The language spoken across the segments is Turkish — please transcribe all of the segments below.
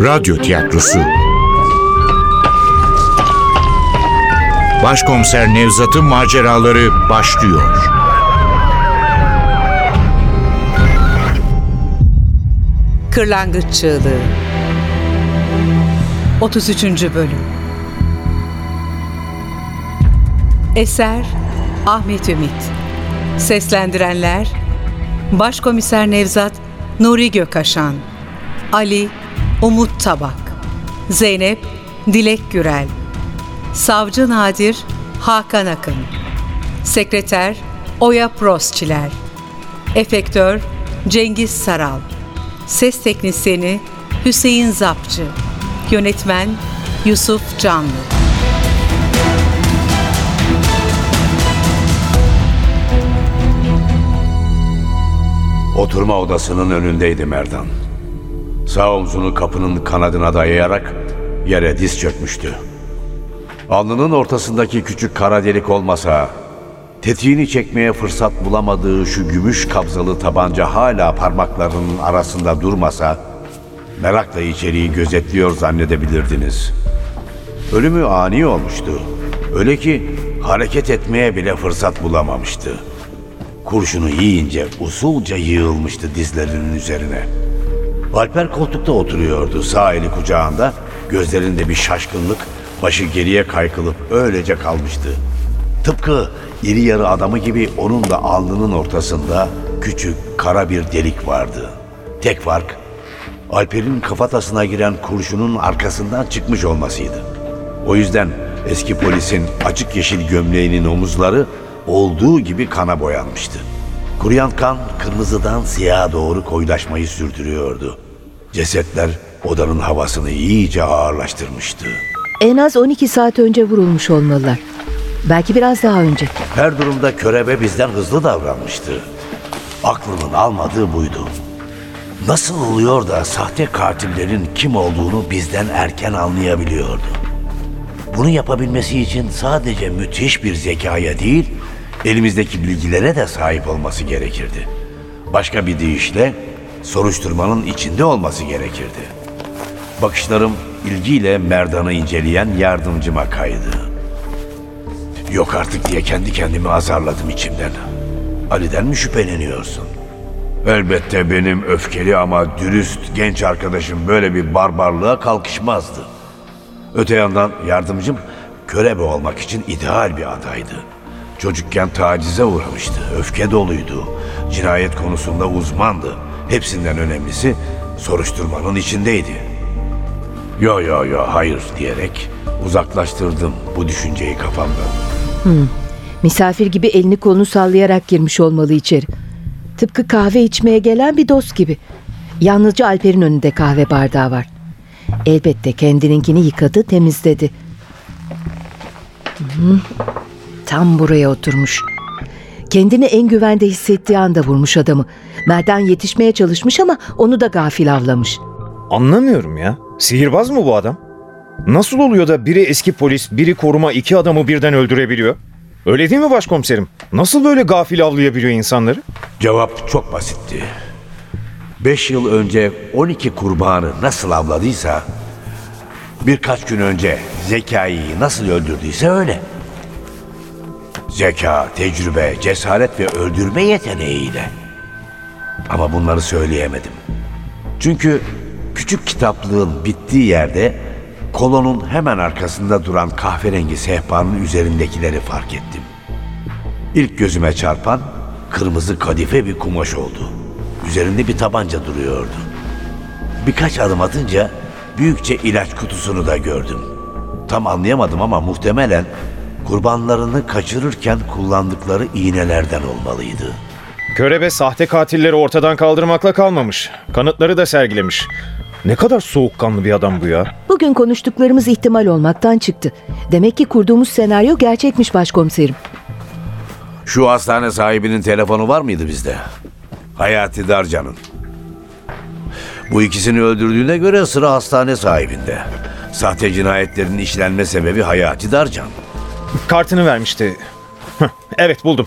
Radyo Tiyatrosu Başkomiser Nevzat'ın maceraları başlıyor. Kırlangıç Çığlığı 33. Bölüm Eser Ahmet Ümit Seslendirenler Başkomiser Nevzat Nuri Gökaşan Ali Umut Tabak Zeynep Dilek Gürel Savcı Nadir Hakan Akın Sekreter Oya Prosçiler Efektör Cengiz Saral Ses Teknisyeni Hüseyin Zapçı Yönetmen Yusuf Canlı Oturma odasının önündeydi Merdan. Sağ omzunu kapının kanadına dayayarak yere diz çökmüştü. Alnının ortasındaki küçük kara delik olmasa, tetiğini çekmeye fırsat bulamadığı şu gümüş kabzalı tabanca hala parmaklarının arasında durmasa, merakla içeriği gözetliyor zannedebilirdiniz. Ölümü ani olmuştu. Öyle ki hareket etmeye bile fırsat bulamamıştı. Kurşunu yiyince usulca yığılmıştı dizlerinin üzerine. Alper koltukta oturuyordu sağ eli kucağında. Gözlerinde bir şaşkınlık, başı geriye kaykılıp öylece kalmıştı. Tıpkı iri yarı adamı gibi onun da alnının ortasında küçük kara bir delik vardı. Tek fark Alper'in kafatasına giren kurşunun arkasından çıkmış olmasıydı. O yüzden eski polisin açık yeşil gömleğinin omuzları olduğu gibi kana boyanmıştı. Kuruyan kan kırmızıdan siyaha doğru koyulaşmayı sürdürüyordu. Cesetler odanın havasını iyice ağırlaştırmıştı. En az 12 saat önce vurulmuş olmalılar. Belki biraz daha önce. Her durumda körebe bizden hızlı davranmıştı. Aklının almadığı buydu. Nasıl oluyor da sahte katillerin kim olduğunu bizden erken anlayabiliyordu. Bunu yapabilmesi için sadece müthiş bir zekaya değil, elimizdeki bilgilere de sahip olması gerekirdi. Başka bir deyişle soruşturmanın içinde olması gerekirdi. Bakışlarım ilgiyle Merdan'ı inceleyen yardımcıma kaydı. Yok artık diye kendi kendimi azarladım içimden. Ali'den mi şüpheleniyorsun? Elbette benim öfkeli ama dürüst genç arkadaşım böyle bir barbarlığa kalkışmazdı. Öte yandan yardımcım körebe olmak için ideal bir adaydı. Çocukken tacize uğramıştı, öfke doluydu, cinayet konusunda uzmandı. Hepsinden önemlisi soruşturmanın içindeydi. Yo yo yo hayır diyerek uzaklaştırdım bu düşünceyi kafamdan. Misafir gibi elini kolunu sallayarak girmiş olmalı içeri. Tıpkı kahve içmeye gelen bir dost gibi. Yalnızca Alper'in önünde kahve bardağı var. Elbette kendininkini yıkadı, temizledi. Hı, Tam buraya oturmuş. Kendini en güvende hissettiği anda vurmuş adamı. Merdan yetişmeye çalışmış ama onu da gafil avlamış. Anlamıyorum ya. Sihirbaz mı bu adam? Nasıl oluyor da biri eski polis, biri koruma iki adamı birden öldürebiliyor? Öyle değil mi başkomiserim? Nasıl böyle gafil avlayabiliyor insanları? Cevap çok basitti. Beş yıl önce 12 kurbanı nasıl avladıysa, birkaç gün önce Zekai'yi nasıl öldürdüyse öyle. Zeka, tecrübe, cesaret ve öldürme yeteneğiyle. Ama bunları söyleyemedim. Çünkü küçük kitaplığın bittiği yerde kolonun hemen arkasında duran kahverengi sehpanın üzerindekileri fark ettim. İlk gözüme çarpan kırmızı kadife bir kumaş oldu. Üzerinde bir tabanca duruyordu. Birkaç adım atınca büyükçe ilaç kutusunu da gördüm. Tam anlayamadım ama muhtemelen kurbanlarını kaçırırken kullandıkları iğnelerden olmalıydı. Körebe sahte katilleri ortadan kaldırmakla kalmamış. Kanıtları da sergilemiş. Ne kadar soğukkanlı bir adam bu ya. Bugün konuştuklarımız ihtimal olmaktan çıktı. Demek ki kurduğumuz senaryo gerçekmiş başkomiserim. Şu hastane sahibinin telefonu var mıydı bizde? Hayati Darcan'ın. Bu ikisini öldürdüğüne göre sıra hastane sahibinde. Sahte cinayetlerin işlenme sebebi Hayati Darcan. Kartını vermişti. evet buldum.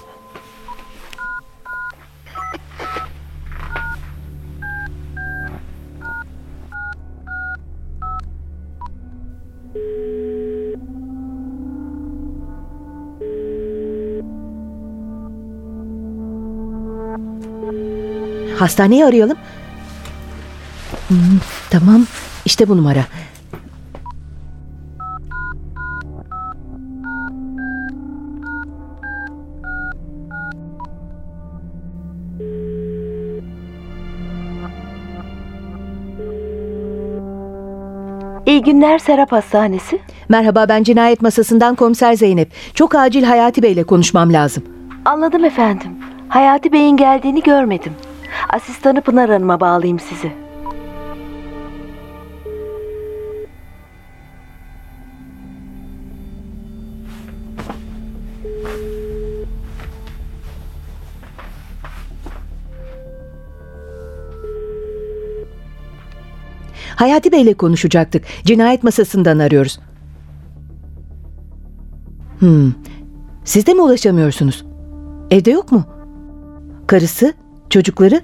Hastaneyi arayalım. Hmm, tamam işte bu numara. İyi günler Serap Hastanesi. Merhaba ben cinayet masasından komiser Zeynep. Çok acil Hayati Bey'le konuşmam lazım. Anladım efendim. Hayati Bey'in geldiğini görmedim. Asistanı Pınar Hanım'a bağlayayım sizi. Hayati Bey'le konuşacaktık. Cinayet masasından arıyoruz. Hmm. Siz de mi ulaşamıyorsunuz? Evde yok mu? Karısı, çocukları?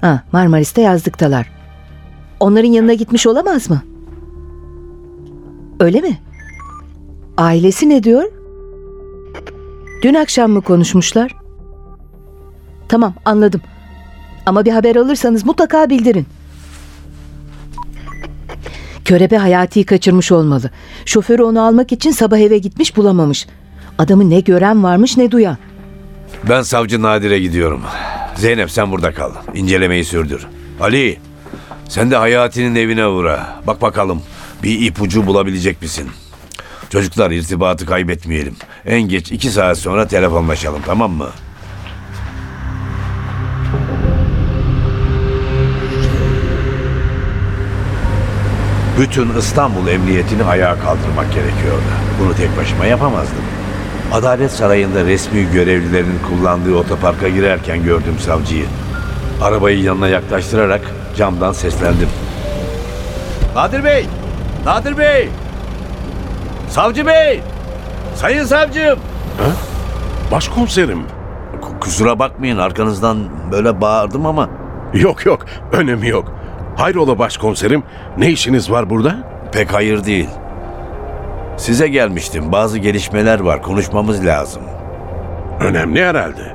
Ha, Marmaris'te yazlıktalar. Onların yanına gitmiş olamaz mı? Öyle mi? Ailesi ne diyor? Dün akşam mı konuşmuşlar? Tamam, anladım. Ama bir haber alırsanız mutlaka bildirin. Körebe Hayati'yi kaçırmış olmalı. Şoförü onu almak için sabah eve gitmiş bulamamış. Adamı ne gören varmış ne duyan. Ben savcı Nadir'e gidiyorum. Zeynep sen burada kal. İncelemeyi sürdür. Ali sen de Hayati'nin evine uğra. Bak bakalım bir ipucu bulabilecek misin? Çocuklar irtibatı kaybetmeyelim. En geç iki saat sonra telefonlaşalım tamam mı? Bütün İstanbul Emniyetini ayağa kaldırmak gerekiyordu. Bunu tek başıma yapamazdım. Adalet Sarayı'nda resmi görevlilerin kullandığı otoparka girerken gördüm savcıyı. Arabayı yanına yaklaştırarak camdan seslendim. Nadir Bey! Nadir Bey! Savcı Bey! Sayın savcım! Başkomiserim. K- kusura bakmayın arkanızdan böyle bağırdım ama Yok yok, önemi yok. Hayrola başkomiserim, ne işiniz var burada? pek hayır değil. Size gelmiştim. Bazı gelişmeler var. Konuşmamız lazım. Önemli herhalde.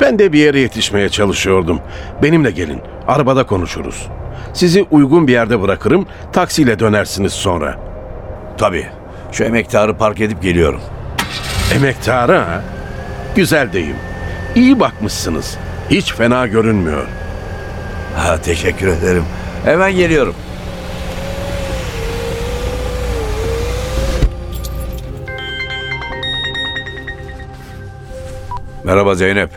Ben de bir yere yetişmeye çalışıyordum. Benimle gelin, arabada konuşuruz. Sizi uygun bir yerde bırakırım, taksiyle dönersiniz sonra. Tabii. Şu emektarı park edip geliyorum. Emektarı ha? Güzel deyim. İyi bakmışsınız. Hiç fena görünmüyor. Ha, teşekkür ederim. Hemen geliyorum. Merhaba Zeynep.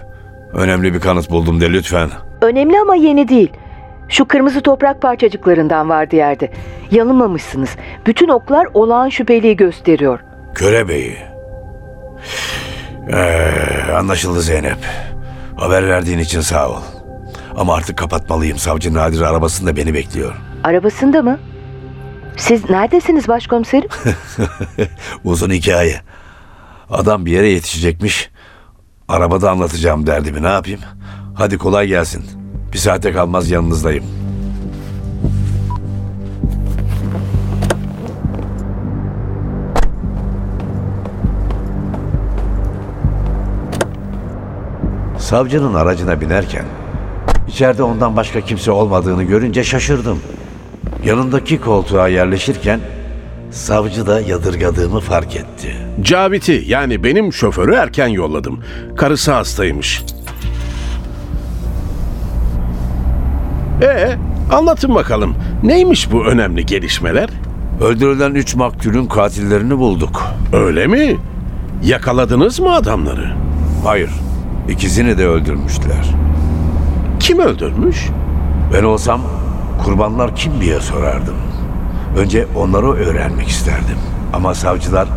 Önemli bir kanıt buldum de lütfen. Önemli ama yeni değil. Şu kırmızı toprak parçacıklarından vardı yerde. Yanılmamışsınız. Bütün oklar olağan şüpheliyi gösteriyor. Körebeyi. Ee, anlaşıldı Zeynep. Haber verdiğin için sağ ol. Ama artık kapatmalıyım. Savcı Nadir arabasında beni bekliyor. Arabasında mı? Siz neredesiniz başkomiserim? Uzun hikaye. Adam bir yere yetişecekmiş. Arabada anlatacağım derdimi ne yapayım? Hadi kolay gelsin. Bir saate kalmaz yanınızdayım. Savcının aracına binerken içeride ondan başka kimse olmadığını görünce şaşırdım. Yanındaki koltuğa yerleşirken savcı da yadırgadığımı fark etti. Cavit'i yani benim şoförü erken yolladım. Karısı hastaymış. Ee, anlatın bakalım. Neymiş bu önemli gelişmeler? Öldürülen üç maktulün katillerini bulduk. Öyle mi? Yakaladınız mı adamları? Hayır, ikisini de öldürmüşler. Kim öldürmüş? Ben olsam kurbanlar kim diye sorardım. Önce onları öğrenmek isterdim. Ama savcılar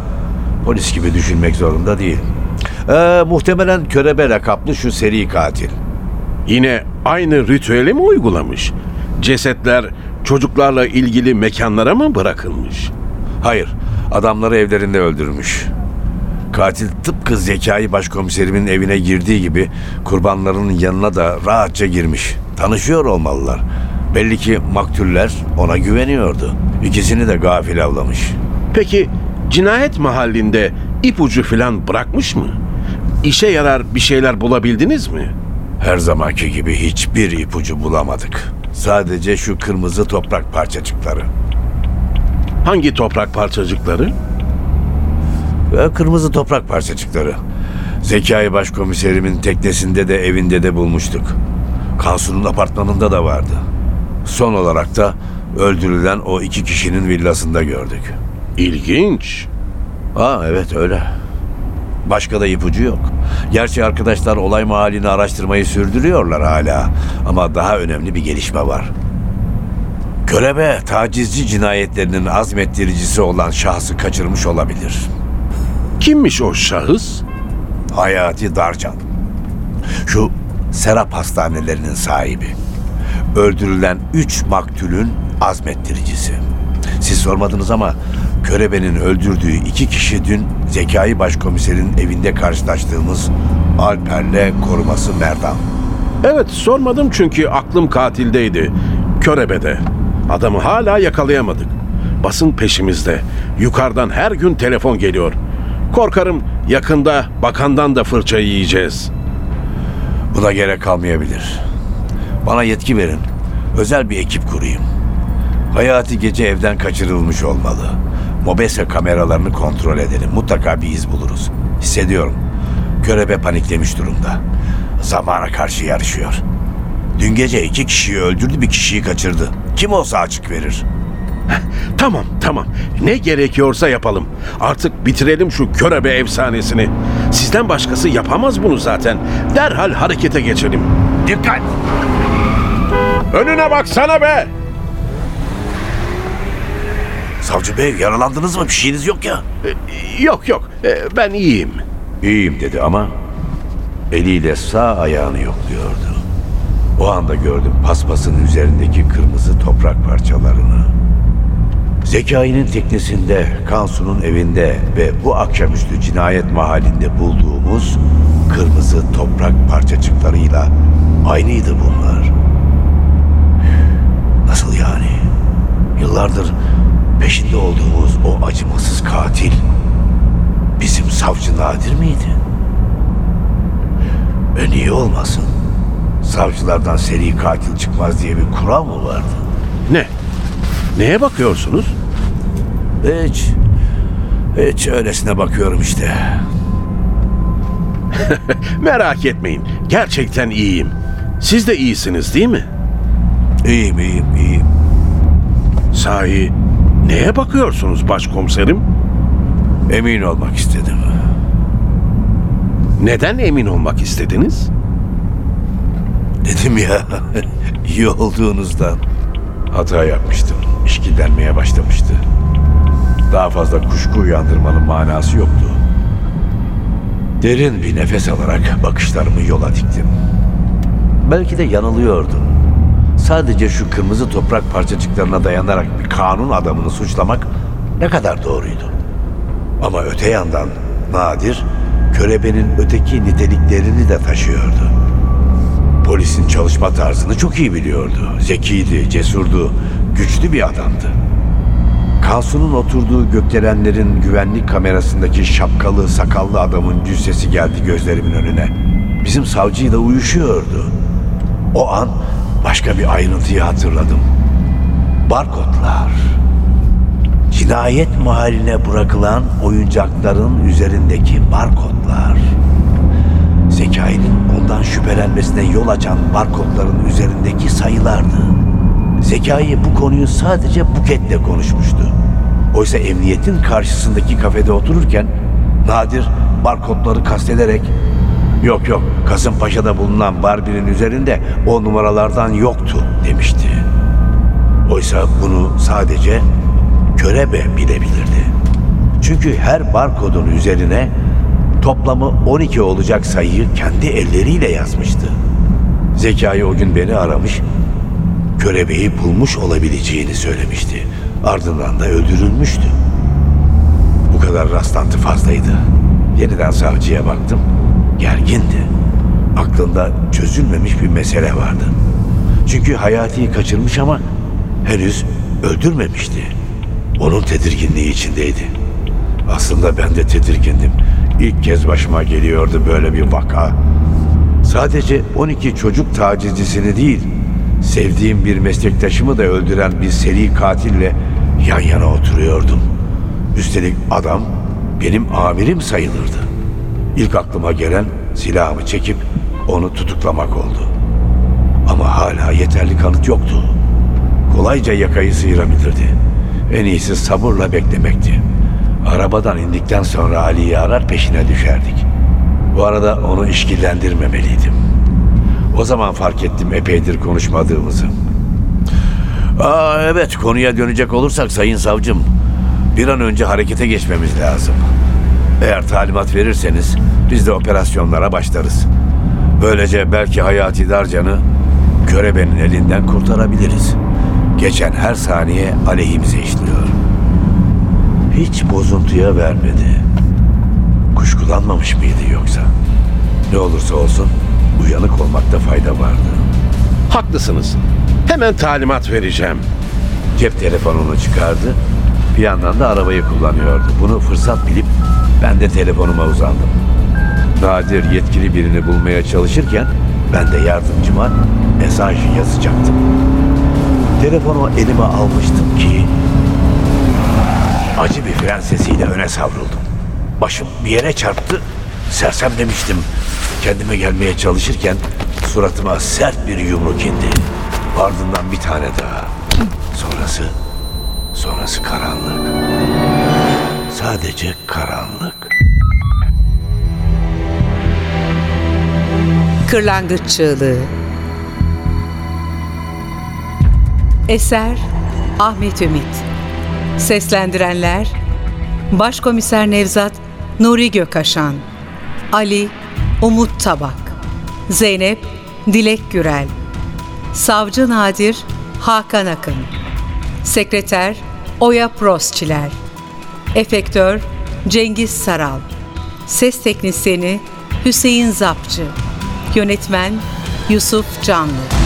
polis gibi düşünmek zorunda değil. Ee, muhtemelen körebe lakaplı şu seri katil. Yine aynı ritüeli mi uygulamış? Cesetler çocuklarla ilgili mekanlara mı bırakılmış? Hayır, adamları evlerinde öldürmüş. Katil tıpkı Zekai başkomiserimin evine girdiği gibi kurbanlarının yanına da rahatça girmiş. Tanışıyor olmalılar. Belli ki maktuller ona güveniyordu. İkisini de gafil avlamış. Peki cinayet mahallinde ipucu falan bırakmış mı? İşe yarar bir şeyler bulabildiniz mi? Her zamanki gibi hiçbir ipucu bulamadık. Sadece şu kırmızı toprak parçacıkları. Hangi toprak parçacıkları? Kırmızı toprak parçacıkları. Zekai başkomiserimin teknesinde de evinde de bulmuştuk. Kansu'nun apartmanında da vardı. Son olarak da öldürülen o iki kişinin villasında gördük. İlginç. Aa evet öyle. Başka da ipucu yok. Gerçi arkadaşlar olay mahallini araştırmayı sürdürüyorlar hala. Ama daha önemli bir gelişme var. Körebe tacizci cinayetlerinin azmettiricisi olan şahsı kaçırmış olabilir. Kimmiş o şahıs? Hayati Darcan. Şu Serap hastanelerinin sahibi. Öldürülen üç maktulün azmettiricisi. Siz sormadınız ama Körebe'nin öldürdüğü iki kişi dün Zekai Başkomiserin evinde karşılaştığımız Alper'le koruması Merdan. Evet sormadım çünkü aklım katildeydi. Körebe'de. Adamı hala yakalayamadık. Basın peşimizde. Yukarıdan her gün telefon geliyor. Korkarım yakında bakandan da fırça yiyeceğiz. Buna gerek kalmayabilir. Bana yetki verin. Özel bir ekip kurayım. Hayati gece evden kaçırılmış olmalı. Mobese kameralarını kontrol edelim. Mutlaka bir iz buluruz. Hissediyorum. Körebe paniklemiş durumda. Zamana karşı yarışıyor. Dün gece iki kişiyi öldürdü, bir kişiyi kaçırdı. Kim olsa açık verir. Tamam tamam. Ne gerekiyorsa yapalım. Artık bitirelim şu körebe efsanesini. Sizden başkası yapamaz bunu zaten. Derhal harekete geçelim. Dikkat! Önüne baksana be! Savcı bey yaralandınız mı? Bir şeyiniz yok ya. Ee, Yok yok. Ee, Ben iyiyim. İyiyim dedi ama eliyle sağ ayağını yokluyordu. O anda gördüm paspasın üzerindeki kırmızı toprak parçalarını. Zekai'nin teknesinde, Kansu'nun evinde ve bu akşamüstü cinayet mahallinde bulduğumuz kırmızı toprak parçacıklarıyla aynıydı bunlar. Nasıl yani? Yıllardır peşinde olduğumuz o acımasız katil Bizim savcı Nadir miydi? E niye olmasın? Savcılardan seri katil çıkmaz diye bir kural mı vardı? Ne? Neye bakıyorsunuz? Hiç. Hiç öylesine bakıyorum işte. Merak etmeyin. Gerçekten iyiyim. Siz de iyisiniz değil mi? İyiyim, iyiyim, iyiyim. Sahi neye bakıyorsunuz başkomiserim? Emin olmak istedim. Neden emin olmak istediniz? Dedim ya, iyi olduğunuzdan. Hata yapmıştım. İşkillenmeye başlamıştı. Daha fazla kuşku uyandırmanın manası yoktu. Derin bir nefes alarak bakışlarımı yola diktim. Belki de yanılıyordum. Sadece şu kırmızı toprak parçacıklarına dayanarak bir kanun adamını suçlamak ne kadar doğruydu. Ama öte yandan Nadir, körebenin öteki niteliklerini de taşıyordu. Polisin çalışma tarzını çok iyi biliyordu. Zekiydi, cesurdu, güçlü bir adamdı. Kansu'nun oturduğu gökdelenlerin güvenlik kamerasındaki şapkalı, sakallı adamın cüssesi geldi gözlerimin önüne. Bizim savcıyla uyuşuyordu. O an başka bir ayrıntıyı hatırladım. Barkodlar. Cinayet mahalline bırakılan oyuncakların üzerindeki barkodlar. Zekai'nin ondan şüphelenmesine yol açan barkodların üzerindeki sayılardı. Zekai bu konuyu sadece Buket'le konuşmuştu. Oysa emniyetin karşısındaki kafede otururken Nadir barkodları kastederek Yok yok Kasımpaşa'da bulunan Barbie'nin üzerinde o numaralardan yoktu demişti. Oysa bunu sadece körebe bilebilirdi. Çünkü her barkodun üzerine toplamı 12 olacak sayıyı kendi elleriyle yazmıştı. Zekai o gün beni aramış, körebeyi bulmuş olabileceğini söylemişti. Ardından da öldürülmüştü. Bu kadar rastlantı fazlaydı. Yeniden savcıya baktım. Gergindi. Aklında çözülmemiş bir mesele vardı. Çünkü Hayati'yi kaçırmış ama henüz öldürmemişti. Onun tedirginliği içindeydi. Aslında ben de tedirgindim. İlk kez başıma geliyordu böyle bir vaka. Sadece 12 çocuk tacizcisini değil, sevdiğim bir meslektaşımı da öldüren bir seri katille yan yana oturuyordum. Üstelik adam benim amirim sayılırdı. İlk aklıma gelen silahımı çekip onu tutuklamak oldu. Ama hala yeterli kanıt yoktu. Kolayca yakayı sıyırabilirdi. En iyisi sabırla beklemekti. Arabadan indikten sonra Ali'yi arar peşine düşerdik. Bu arada onu işkillendirmemeliydim. O zaman fark ettim epeydir konuşmadığımızı. Aa evet konuya dönecek olursak sayın savcım. Bir an önce harekete geçmemiz lazım. Eğer talimat verirseniz biz de operasyonlara başlarız. Böylece belki Hayati Darcan'ı körebenin elinden kurtarabiliriz. Geçen her saniye aleyhimize işliyor. Hiç bozuntuya vermedi. Kuşkulanmamış mıydı yoksa? Ne olursa olsun uyanık olmakta fayda vardı. Haklısınız. Hemen talimat vereceğim. Cep telefonunu çıkardı. Bir yandan da arabayı kullanıyordu. Bunu fırsat bilip ben de telefonuma uzandım. Nadir yetkili birini bulmaya çalışırken ben de yardımcıma mesaj yazacaktım. Telefonu elime almıştım ki acı bir fren sesiyle öne savruldum. Başım bir yere çarptı. Sersem demiştim. Kendime gelmeye çalışırken suratıma sert bir yumruk indi. Ardından bir tane daha. Sonrası, sonrası karanlık. Sadece karanlık. Kırlangıç Çığlığı Eser Ahmet Ümit Seslendirenler Başkomiser Nevzat Nuri Gökaşan Ali Umut Tabak Zeynep Dilek Gürel Savcı Nadir Hakan Akın Sekreter Oya Prosçiler Efektör Cengiz Saral Ses Teknisyeni Hüseyin Zapçı Yönetmen Yusuf Canlı